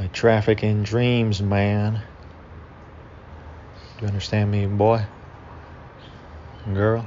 I traffic in dreams, man. Do you understand me, boy? Girl?